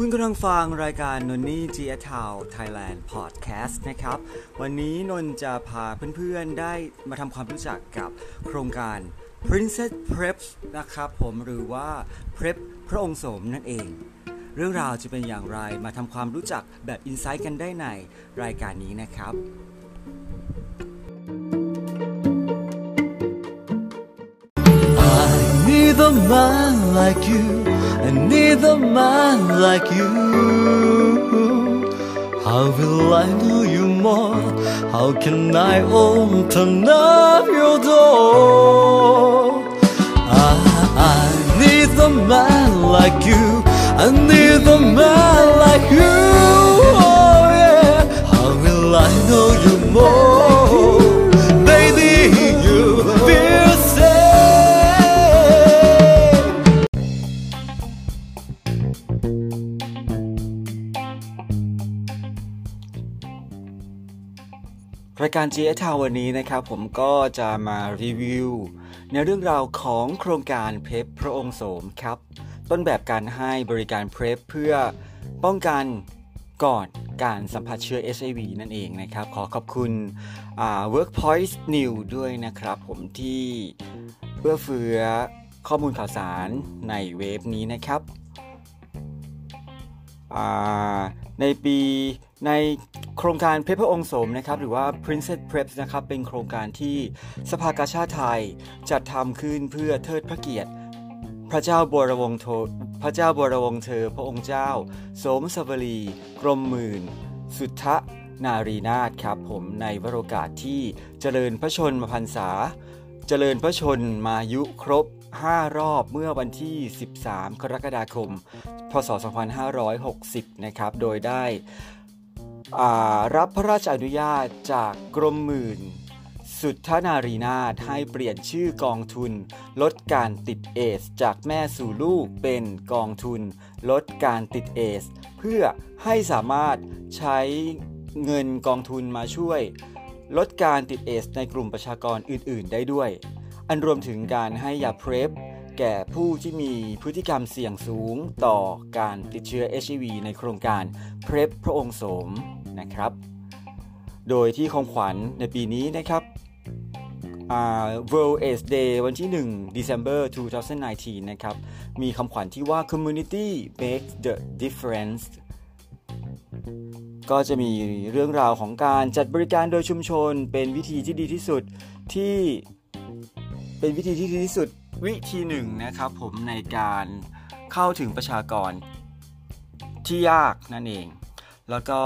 คุณกำลังฟังรายการนนนี่จีเอทาวไทยแลนด์พอดแคสต์นะครับ วันนี้นนจะพาเพื่อนๆได้มาทำความรู้จักกับโครงการ Princess Preps นะครับผมหรือว่า Prep พระองค์สมนั่นเอง เรื่องราวจะเป็นอย่างไรมาทำความรู้จักแบบอินไซต์กันได้ในรายการนี้นะครับ I need a man like you. Need a man like you. How will I know you more? How can I open up your door? I, I need a man like you. I need a man like you. Oh yeah. How will I know you more? รายการ g s t o w วันนี้นะครับผมก็จะมารีวิว ในเรื่องราวของโครงการเพปพระองค์โสมครับ ต้นแบบการให้บริการเพปเพื่อป้องกันก่อนการสัมผัสเชื้อ HIV นั่นเองนะครับ ขอขอบคุณ Workpoint New ด้วยนะครับผมที่เพื่อเฟือข้อมูลข่าวสารในเว็บนี้นะครับในปี ในโครงการเพชรพระองค์สมนะครับหรือว่า Princess Preps นะครับเป็นโครงการที่สภากาชาติไทยจัดทำขึ้นเพื่อเทิดพระเกียรติ พระเจ้าบวรวงศ์พระเจ้าบวรวงศ์เธอ พระองค์เจ้า สมสวลีกรมหมื่น สุทธนารีนาถครับผมในวโรกาสที่เจริญพระชนมพรรษา เจริญพระชนมายุครบ 5 รอบเมื่อวันที่ 13 กรกฎาคม พศ 2560 นะครับ โดยได้ รับพระราชอนุญาตจากกรมหมื่น สุทธนารีนาถให้เปลี่ยนชื่อกองทุน ลดการติดเอส จากแม่สู่ลูกเป็นกองทุน ลดการติดเอส เพื่อให้สามารถใช้เงินกองทุนมาช่วย ลดการติดเอส ในกลุ่มประชากรอื่น ๆ ได้ด้วย อันรวมถึงการให้ยาเพรฟแก่ผู้ที่มีพฤติกรรมเสี่ยงสูงต่อการติดเชื้อ HIV ในโครงการเพร p พระองค์สม นะครับ โดยที่ของขวัญในปีนี้นะครับ World AIDS Day วันที่ 1 December 2019 นะครับ มีคำขวัญที่ว่า Community makes the difference ก็จะมีเรื่องราวของการจัดบริการโดยชุมชน เป็นวิธีที่ดีที่สุดที่เป็นวิธีที่ดีที่สุดวิธีหนึ่งนะครับผมในการเข้าถึงประชากรที่ยากนั่นเอง แล้วก็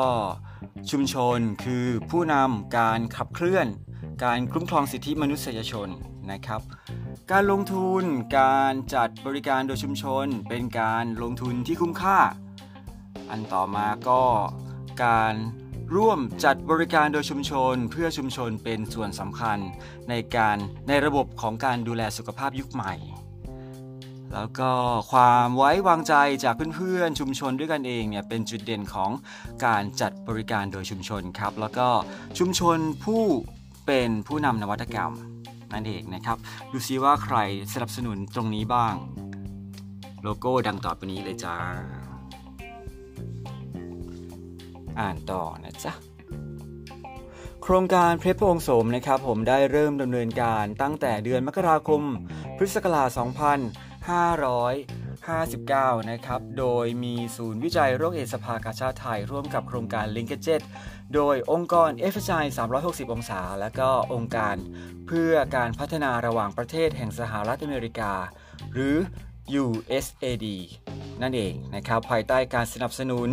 ชุมชนคือผู้นำการขับเคลื่อน การคุ้มครองสิทธิมนุษยชนนะครับ การลงทุนการจัดบริการโดยชุมชน เป็นการลงทุนที่คุ้มค่า อันต่อมาก็การร่วมจัดบริการโดยชุมชน เพื่อชุมชนเป็นส่วนสำคัญในการในระบบของการดูแลสุขภาพยุคใหม่ แล้วก็ความไว้วางใจจากเพื่อนๆชุมชนด้วยกันเองเนี่ยเป็นจุดเด่นของการจัดบริการโดยชุมชนครับ แล้วก็ชุมชนผู้เป็นผู้นำนวัตกรรมนั่นเองนะครับ ดูซิว่าใครสนับสนุนตรงนี้บ้าง โลโก้ดังต่อไปนี้เลยจ้า อ่านต่อนะจ๊ะโครงการเพชรพระองค์สมนะครับ ผมได้เริ่มดำเนินการตั้งแต่เดือนมกราคม พุทธศักราช 2559 นะครับ โดยมีศูนย์วิจัยโรคเอดสภากาชาติไทย ร่วมกับโครงการ l i n k a g e โดยองค์กร f h i 360 องศา และก็องค์การเพื่อการพัฒนาระหว่างประเทศแห่งสหรัฐอเมริกา หรือ USAID นั่นเองนะครับ ภายใต้การสนับสนุน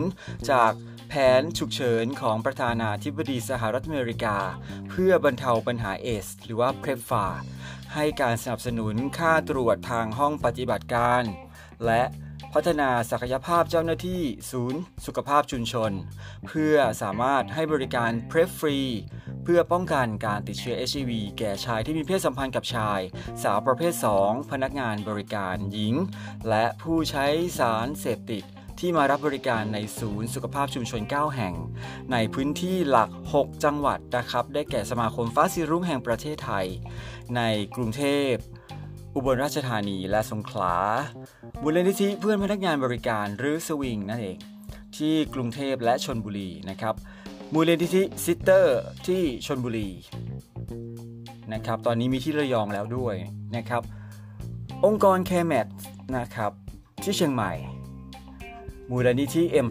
จาก แผนฉุกเฉินของประธานาธิบดีสหรัฐอเมริกา เพื่อบรรเทาปัญหาเอส หรือว่า PrEPFA ให้การสนับสนุนค่าตรวจทางห้องปฏิบัติการ และพัฒนาศักยภาพเจ้าหน้าที่ศูนย์ สุขภาพชุมชน เพื่อสามารถให้บริการ PrEP ฟรีเพื่อป้องกันการติดเชื้อ HIV แก่ชายที่มีเพศสัมพันธ์กับชาย สาวประเภท 2 พนักงานบริการหญิง และผู้ใช้สารเสพติด ที่มารับบริการในศูนย์สุขภาพชุมชน 9 แห่ง ในพื้นที่หลัก 6 จังหวัดนะครับ ได้แก่สมาคมฟ้าสีรุ้งแห่งประเทศไทย ในกรุงเทพ อุบลราชธานีและสงขลามูลนิธิเพื่อนพนักงานบริการหรือสวิงนั่นเอง ที่กรุงเทพและชนบุรีนะครับมูลนิธิซิสเตอร์ที่ชนบุรีนะครับตอนนี้มีที่ระยองแล้วด้วยนะครับ องค์กรแคแมทนะครับที่เชียงใหม่ มูลนิธิ M+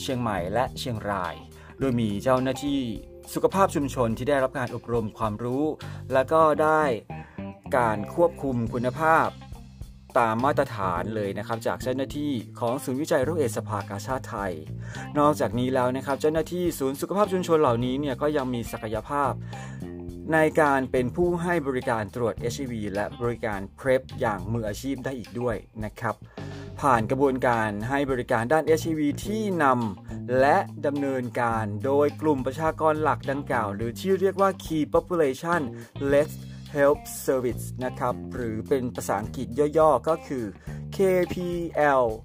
เชียงใหม่และเชียงราย โดยมีเจ้าหน้าที่สุขภาพชุมชนที่ได้รับการอบรมความรู้ แล้วก็ได้การควบคุมคุณภาพตามมาตรฐานเลยนะครับจากเจ้าหน้าที่ของศูนย์วิจัยโรคเอดสภากาชาติไทย นอกจากนี้แล้วนะครับเจ้าหน้าที่ศูนย์สุขภาพชุมชนเหล่านี้เนี่ยก็ยังมีศักยภาพ ในการเป็นผู้ให้บริการตรวจ HIV และบริการเพร p อย่างมืออาชีพได้อีกด้วยนะครับ ผ่านกระบวนการให้บริการด้าน HIV ที่นำและดำเนินการโดยกลุ่มประชากรหลักดังกล่าว หรือที่เรียกว่า Key Population Led Health Service นะครับ หรือเป็นภาษาอังกฤษย่อๆ ก็คือ KPLHS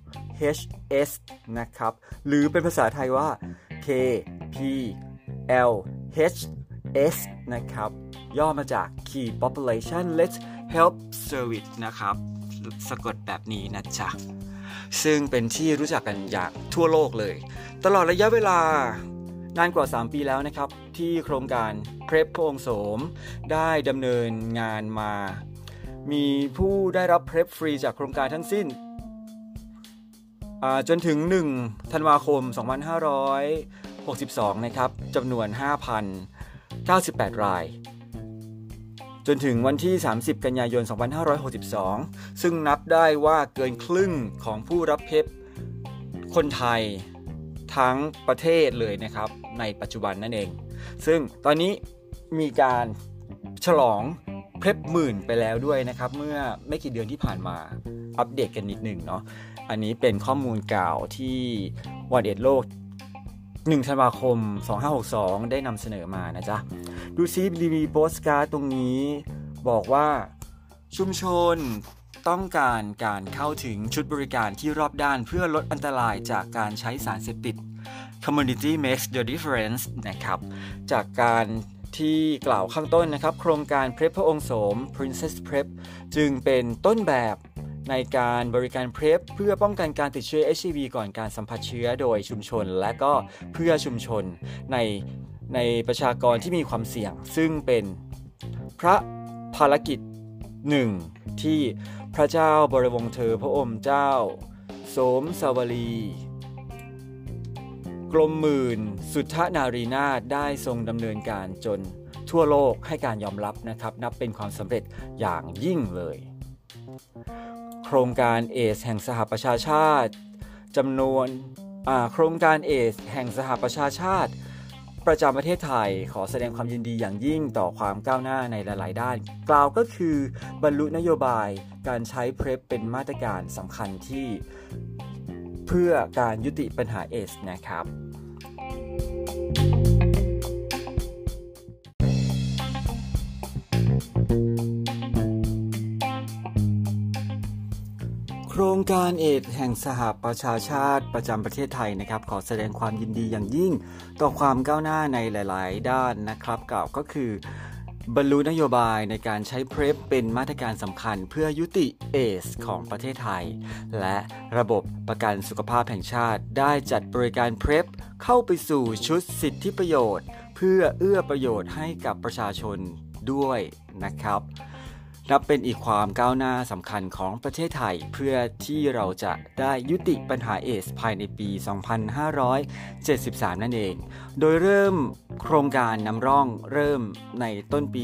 นะครับ หรือเป็นภาษาไทยว่า KPLHS นะครับ ย่อมาจาก Key Population Led Health Service นะครับ สะกดแบบนี้นะจ๊ะ ซึ่งเป็นที่รู้จักกันอย่างทั่วโลกเลย ตลอดระยะเวลานานกว่า 3 ปีแล้วนะครับ ที่โครงการเพรพพระองค์โสม ได้ดำเนินงานมา มีผู้ได้รับเพรพฟรีจากโครงการทั้งสิ้น จนถึง 1 ธันวาคม 2562 นะครับจำนวน 5,098 ราย จนถึงวันที่ 30 กันยายน 2562 ซึ่งนับได้ว่าเกินครึ่งของผู้รับเพปคนไทยทั้งประเทศเลยนะครับ ในปัจจุบันนั่นเอง ซึ่งตอนนี้มีการฉลองเพลบหมื่นไปแล้วด้วยนะครับ เมื่อไม่กี่เดือนที่ผ่านมาอัปเดตกันนิดหนึ่งเนาะอันนี้เป็นข้อมูลกล่าวที่วันเอ็ดโลก1ธันวาคม 2562 ได้นำเสนอมานะจ๊ะ ดูซิรีวีโปสการ์ตรงนี้ บอกว่าชุมชนต้องการการเข้าถึงชุดบริการที่รอบด้านเพื่อลดอันตรายจากการใช้สารเสพติด Community makes the difference นะครับ จากการที่กล่าวข้างต้นนะครับ โครงการ Prep พระองค์โสม Princess Prep จึงเป็นต้นแบบในการบริการ Prep เพื่อป้องกันการติดเชื้อ HIV ก่อนการสัมผัสเชื้อโดยชุมชน และก็เพื่อชุมชนใน ในประชากรที่มีความเสี่ยง ซึ่งเป็นพระภารกิจหนึ่งที่พระเจ้าบริวงเธอพระองค์เจ้า โสมสาวลีกรมหมื่นสุทธนารีนาถได้ทรงดำเนินการจนทั่วโลกให้การยอมรับนะครับ นับเป็นความสำเร็จอย่างยิ่งเลย โครงการเอสแห่งสหประชาชาติจำนวนโครงการเอสแห่งสหประชาชาติ ประจำประเทศไทยขอแสดงความยินดีอย่างยิ่งต่อความก้าวหน้าในหลาย ๆ ด้าน กล่าวก็คือบรรลุนโยบายการใช้เพรพเป็นมาตรการสำคัญที่เพื่อการยุติปัญหาเอสนะครับโครงการเอดแห่งสหประชาชาติประจำประเทศไทยนะครับ ขอแสดงความยินดีอย่างยิ่ง ต่อความก้าวหน้าในหลาย ๆ ด้านนะครับกล่าวก็คือบรรลุนโยบายในการใช้เพรพเป็นมาตรการสำคัญเพื่อยุติเอสของประเทศไทย และระบบประกันสุขภาพแห่งชาติได้จัดบริการเพรพเข้าไปสู่ชุดสิทธิประโยชน์ เพื่อเอื้อประโยชน์ให้กับประชาชนด้วยนะครับ นับเป็นอีกความก้าวหน้าสำคัญของประเทศไทย เพื่อที่เราจะได้ยุติปัญหาเอสภายในปี 2573 นั่นเอง โดยเริ่มโครงการนำร่องเริ่มในต้นปี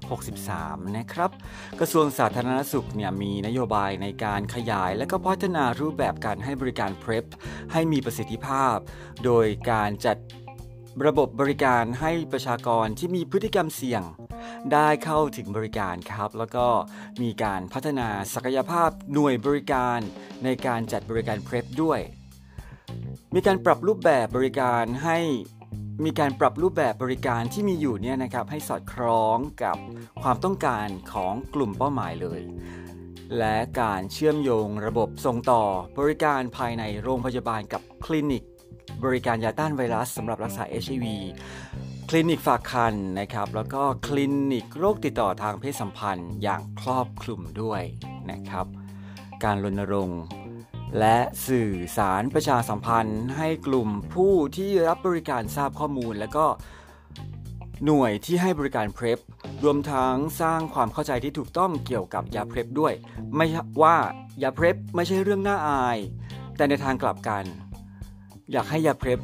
2563 นะครับ กระทรวงสาธารณสุขเนี่ยมีนโยบายในการขยายและก็พัฒนารูปแบบการให้บริการเพร p ให้มีประสิทธิภาพ โดยการจัด ระบบบริการให้ประชากรที่มีพฤติกรรมเสี่ยง ได้เข้าถึงบริการครับ แล้วก็มีการพัฒนาศักยภาพหน่วยบริการในการจัดบริการเพร p ด้วย มีการปรับรูปแบบบริการให้มีการปรับรูปแบบบริการที่มีอยู่เนี่ยนะครับให้สอดคล้องกับความต้องการของกลุ่มเป้าหมายเลย และการเชื่อมโยงระบบส่งต่อบริการภายในโรงพยาบาลกับคลินิก บริการยาต้านไวรัสสำหรับรักษา HIV คลินิกฝากคันนะครับ แล้วก็คลินิกโรคติดต่อทางเพศสัมพันธ์อย่างครอบคลุมด้วยนะครับ การรณรงค์และสื่อสารประชาสัมพันธ์ให้กลุ่มผู้ที่รับบริการทราบข้อมูล และก็หน่วยที่ให้บริการเพร p รวมทั้งสร้างความเข้าใจที่ถูกต้องเกี่ยวกับยาเพร p ด้วย ไม่ว่ายาเพร p ไม่ใช่เรื่องน่าอาย แต่ในทางกลับกัน อยากให้ยาเพร p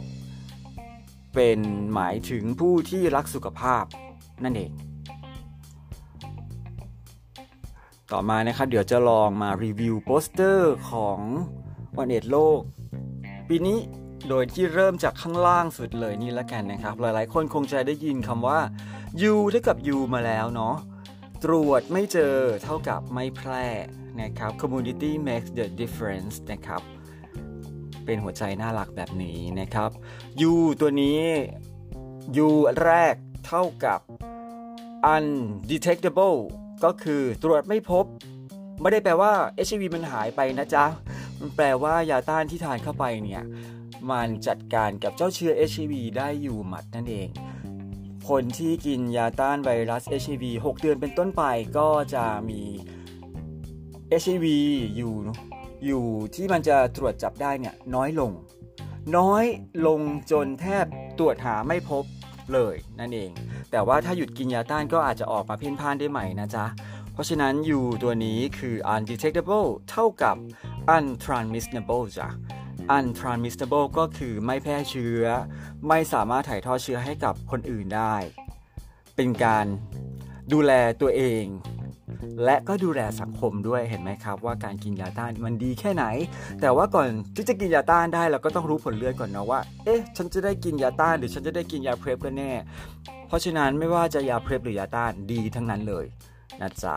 เป็นหมายถึงผู้ที่รักสุขภาพนั่นเอง ต่อมานะครับเดี๋ยวจะลองมารีวิวโปสเตอร์ของวันเอ็ดโลก ปีนี้โดยที่เริ่มจากข้างล่างสุดเลยนี่ละกันนะครับ หลายๆ คนคงจะได้ยินคำว่า U เท่ากับ U มาแล้วเนาะตรวจไม่เจอเท่ากับไม่แพร่นะครับ Community makes the difference นะครับ เป็นหัวใจน่ารักแบบนี้นะครับ U ตัวนี้ U แรกเท่ากับ undetectable ก็คือตรวจไม่พบ ไม่ได้แปลว่า HIV มันหายไปนะจ๊ะ มันแปลว่ายาต้านที่ทานเข้าไปเนี่ย มันจัดการกับเจ้าเชื้อ HIV ได้อยู่หมัดนั่นเอง คนที่กินยาต้านไวรัส HIV 6 เดือนเป็นต้นไปก็จะมี HIV อยู่ อยู่ที่มันจะตรวจจับได้เนี่ยน้อยลง น้อยลงจนแทบตรวจหาไม่พบเลยนั่นเอง แต่ว่าถ้าหยุดกินยาต้านก็อาจจะออกมาเพ่นพ่านได้ใหม่นะจ๊ะ เพราะฉะนั้นอยู่ตัวนี้คือ undetectable เท่ากับ untransmissible จ้ะ untransmissible ก็คือไม่แพร่เชื้อ ไม่สามารถถ่ายทอดเชื้อให้กับคนอื่นได้ เป็นการดูแลตัวเอง และก็ดูแลสังคมด้วยเห็นไหมครับ ว่าการกินยาต้านมันดีแค่ไหน แต่ว่าก่อนที่จะกินยาต้านได้เราก็ต้องรู้ผลเลือดก่อนเนาะว่า เอ๊ะ ฉันจะได้กินยาต้านหรือฉันจะได้กินยา PrEP กันแน่ เพราะฉะนั้นไม่ว่าจะยา PrEP หรือยาต้านดีทั้งนั้นเลยนะจ๊ะ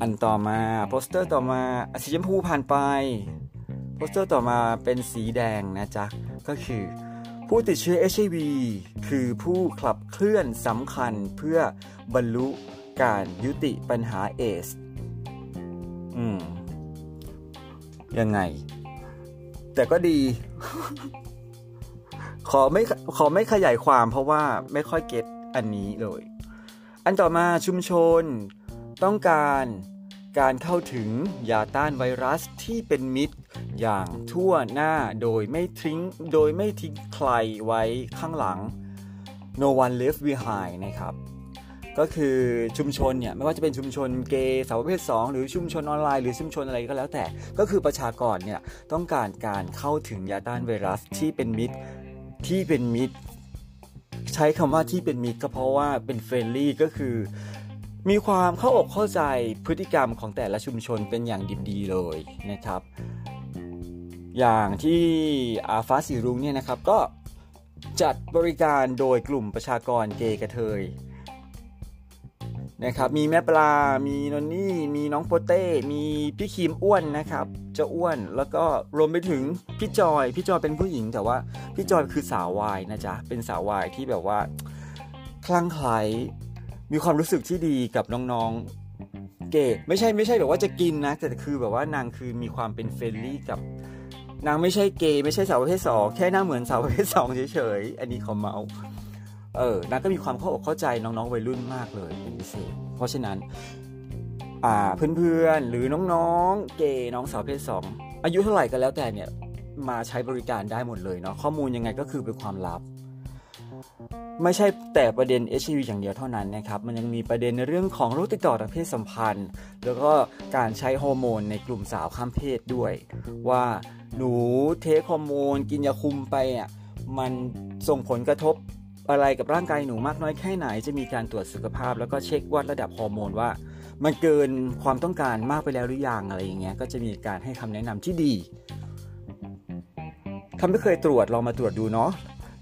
อันต่อมาโปสเตอร์ต่อมาสีชมพูผ่านไปโปสเตอร์ต่อมาเป็นสีแดงนะจ๊ะก็คือผู้ติดเชื้อ HIV คือผู้ขับเคลื่อนสำคัญเพื่อบรรลุ การยุติปัญหาเอส อืม ยังไง แต่ก็ดี ขอไม่ขอไม่ขยายความเพราะว่าไม่ค่อยเก็ตอันนี้เลย อันต่อมาชุมชนต้องการการเข้าถึงยาต้านไวรัสที่เป็นมิตร อย่างทั่วหน้าโดยไม่ทิ้งโดยไม่ทิ้งใครไว้ข้างหลัง no one left behind นะครับ ก็คือชุมชนเนี่ยไม่ว่าจะเป็นชุมชนเกย์สาวประเภท2หรือชุมชนออนไลน์หรือชุมชนอะไรก็แล้วแต่ ก็คือประชากรเนี่ยต้องการการเข้าถึงยาต้านไวรัสที่เป็นมิตรที่เป็นมิตร ใช้คำว่าที่เป็นมิตรก็เพราะว่าเป็น friendly ก็คือ มีความเข้าอกเข้าใจพฤติกรรมของแต่ละชุมชนเป็นอย่างดิบดีเลยนะครับ อย่างที่อาฟ้าสีรุ้งเนี่ยนะครับก็จัดบริการโดยกลุ่มประชากรเกย์กระเทย นะครับมีแม่ปลา มีนนนี่ มีน้องโปเต้ มีพี่คีมอ้วนนะครับจะอ้วนแล้วก็รวมไปถึงพี่จอย พี่จอยเป็นผู้หญิงแต่ว่าพี่จอยคือสาววายนะจ๊ะเป็นสาววายที่แบบว่าคลั่งไคล้มีความรู้สึกที่ดีกับน้องๆ เกย์ไม่ใช่ไม่ใช่แบบว่าจะกินนะ แต่คือแบบว่านางคือมีความเป็นเฟรนลี่กับ นางไม่ใช่เกย์ไม่ใช่สาวประเภทสองแค่หน้าเหมือนสาวประเภทสองเฉยๆอันนี้เขาเมา เออนางก็มีความเข้าอกเข้าใจน้องๆวัยรุ่นมากเลยเป็นพิเศษ เพราะฉะนั้นอ่าเพื่อนๆหรือน้องๆ เกย์น้องสาวเพศสองอายุเท่าไหร่ก็แล้วแต่เนี่ยมาใช้บริการได้หมดเลยเนาะข้อมูลยังไงก็คือเป็นความลับ ไม่ใช่แต่ประเด็น HIV อย่างเดียวเท่านั้นนะครับมันยังมีประเด็นในเรื่องของโรคติดต่อทางเพศสัมพันธ์ แล้วก็การใช้ฮอร์โมนในกลุ่มสาวข้ามเพศด้วย ว่าหนูเทคฮอร์โมนกินยาคุมไปอะมันส่งผลกระทบ อะไรกับร่างกายหนูมากน้อยแค่ไหน จะมีการตรวจสุขภาพ แล้วก็เช็ควัดระดับฮอร์โมนว่า มันเกินความต้องการมากไปแล้วหรือยังอะไรอย่างเงี้ยก็จะมีการให้คำแนะนำที่ดีถ้าไม่เคยตรวจลองมาตรวจดูเนาะ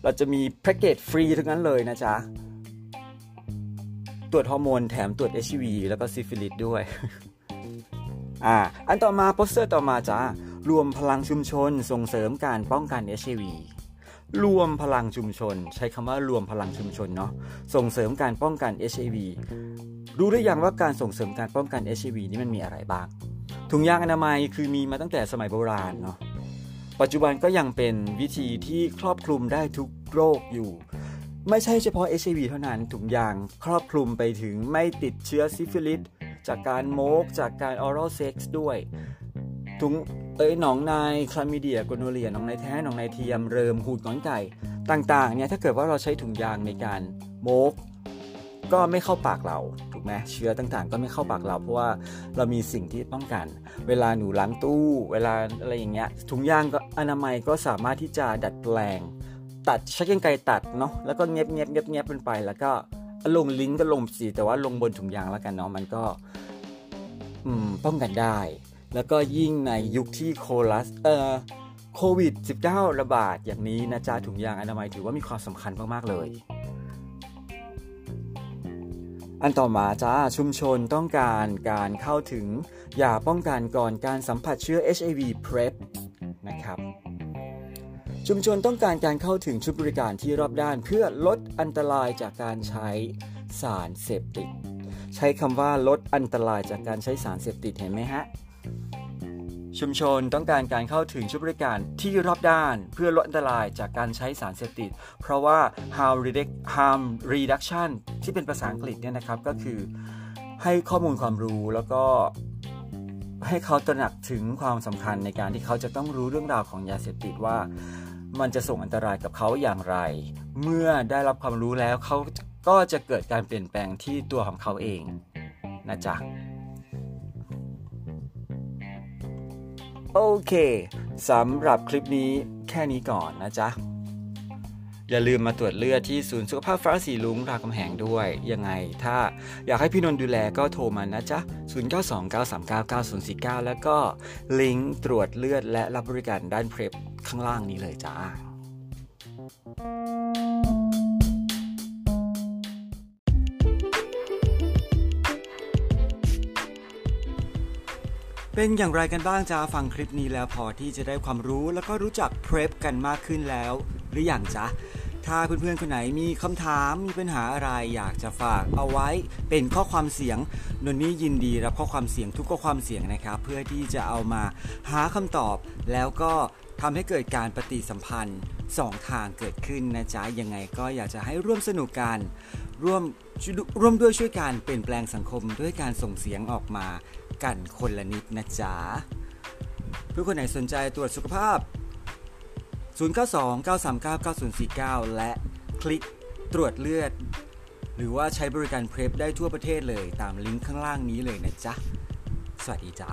เราจะมีแพ็กเกจฟรีทั้งนั้นเลยนะจ๊ะตรวจฮอร์โมนแถมตรวจ HIV แล้วก็ซิฟิลิสด้วยอ่าอันต่อมาโปสเตอร์ต่อมาจ้ารวมพลังชุมชนส่งเสริมการป้องกัน HIV รวมพลังชุมชน ใช้คำว่ารวมพลังชุมชนเนาะส่งเสริมการป้องกัน HIV รู้หรือยังว่าการส่งเสริมการป้องกัน HIV นี่มันมีอะไรบ้าง ถุงยางอนามัยคือมีมาตั้งแต่สมัยโบราณเนาะปัจจุบันก็ยังเป็นวิธีที่ครอบคลุมได้ทุกโรคอยู่ ไม่ใช่เฉพาะ HIV เท่านั้นถุงยางครอบคลุมไปถึงไม่ติดเชื้อซิฟิลิสจากการโมกจากการ oral sex ด้วยถุง เอ้ยหนองใน chlamydia gonorrhea หนองในแท้หนองในเทียมเริมหูดหงอนไก่ต่างๆเนี่ยถ้าเกิดว่าเราใช้ถุงยางในการโมกก็ไม่เข้าปากเราถูกไหมเชื้อต่างๆ ก็ไม่เข้าปากเรา เพราะว่าเรามีสิ่งที่ป้องกัน เวลาหนูล้างตู้ เวลาอะไรอย่างเงี้ยถุงยางก็อนามัยก็สามารถที่จะดัดแปลง ตัดใช้กรรไกรตัดเนาะแล้วก็เงียบเงียบเงียบเงียบเป็นไป แล้วก็ลงลิงก์ก็ลงสีแต่ว่าลงบนถุงยางแล้วกันเนาะมันก็ป้องกันได้ แล้วก็ยิ่งในยุคที่โคลัสเอ่อโควิด -19 ระบาดอย่างนี้นะจ๊ะถุงยางอนามัยถือว่ามีความสำคัญมาก ๆ เลย อันต่อมาจ้าชุมชนต้องการการเข้าถึงยาป้องกันก่อนการสัมผัสเชื้อ HIV PrEP นะครับชุมชนต้องการการเข้าถึงชุดบริการที่รอบด้านเพื่อลดอันตรายจากการใช้สารเสพติด ใช้คำว่าลดอันตรายจากการใช้สารเสพติดเห็นไหมฮะ ชุมชนต้องการการเข้าถึงชุดบริการที่รอบด้านเพื่อลดอันตรายจากการใช้สารเสพติด เพราะว่า harm reduc- harm reduction ที่เป็นภาษาอังกฤษเนี่ยนะครับก็คือให้ข้อมูลความรู้แล้วก็ให้เขาตระหนักถึงความสำคัญในการที่เขาจะต้องรู้เรื่องราวของยาเสพติดว่า มันจะส่งอันตรายกับเขาอย่างไร เมื่อได้รับความรู้แล้วเขาก็จะเกิดการเปลี่ยนแปลงที่ตัวของเขาเองนะจ๊ะ โอเคสำหรับคลิปนี้แค่นี้ก่อนนะจ๊ะ อย่าลืมมาตรวจเลือดที่ศูนย์สุขภาพฟ้าสีลุงรามคำแหงด้วย ยังไงถ้าอยากให้พี่นนท์ดูแลก็โทรมานะจ๊ะ 0929399049 แล้วก็ลิงก์ตรวจเลือดและรับบริการด้านเพลฟข้างล่างนี้เลยจ้า เป็นอย่างไรกันบ้างจ้าฟังคลิปนี้แล้วพอที่จะได้ความรู้แล้วก็รู้จัก PrEP กันมากขึ้นแล้ว หรืออย่างจ๊ะถ้าเพื่อนๆคนไหนมีคำถามมีปัญหาอะไรอยากจะฝากเอาไว้เป็นข้อความเสียงนนนี่ยินดีรับข้อความเสียงทุกข้อความเสียงนะครับ เพื่อที่จะเอามาหาคำตอบ แล้วก็ทำให้เกิดการปฏิสัมพันธ์สองทางเกิดขึ้นนะจ๊ะยังไงก็อยากจะให้ร่วมสนุกกันร่วมร่วมด้วยช่วยกันเปลี่ยนแปลงสังคมด้วยการส่งเสียงออกมา กันคนละนิดนะจ๊ะเพื่อคนไหนสนใจตรวจสุขภาพ 092-939-9049 และคลิกตรวจเลือด หรือว่าใช้บริการเพร p ได้ทั่วประเทศเลยตามลิงก์ข้างล่างนี้เลยนะจ๊ะ สวัสดีจ้า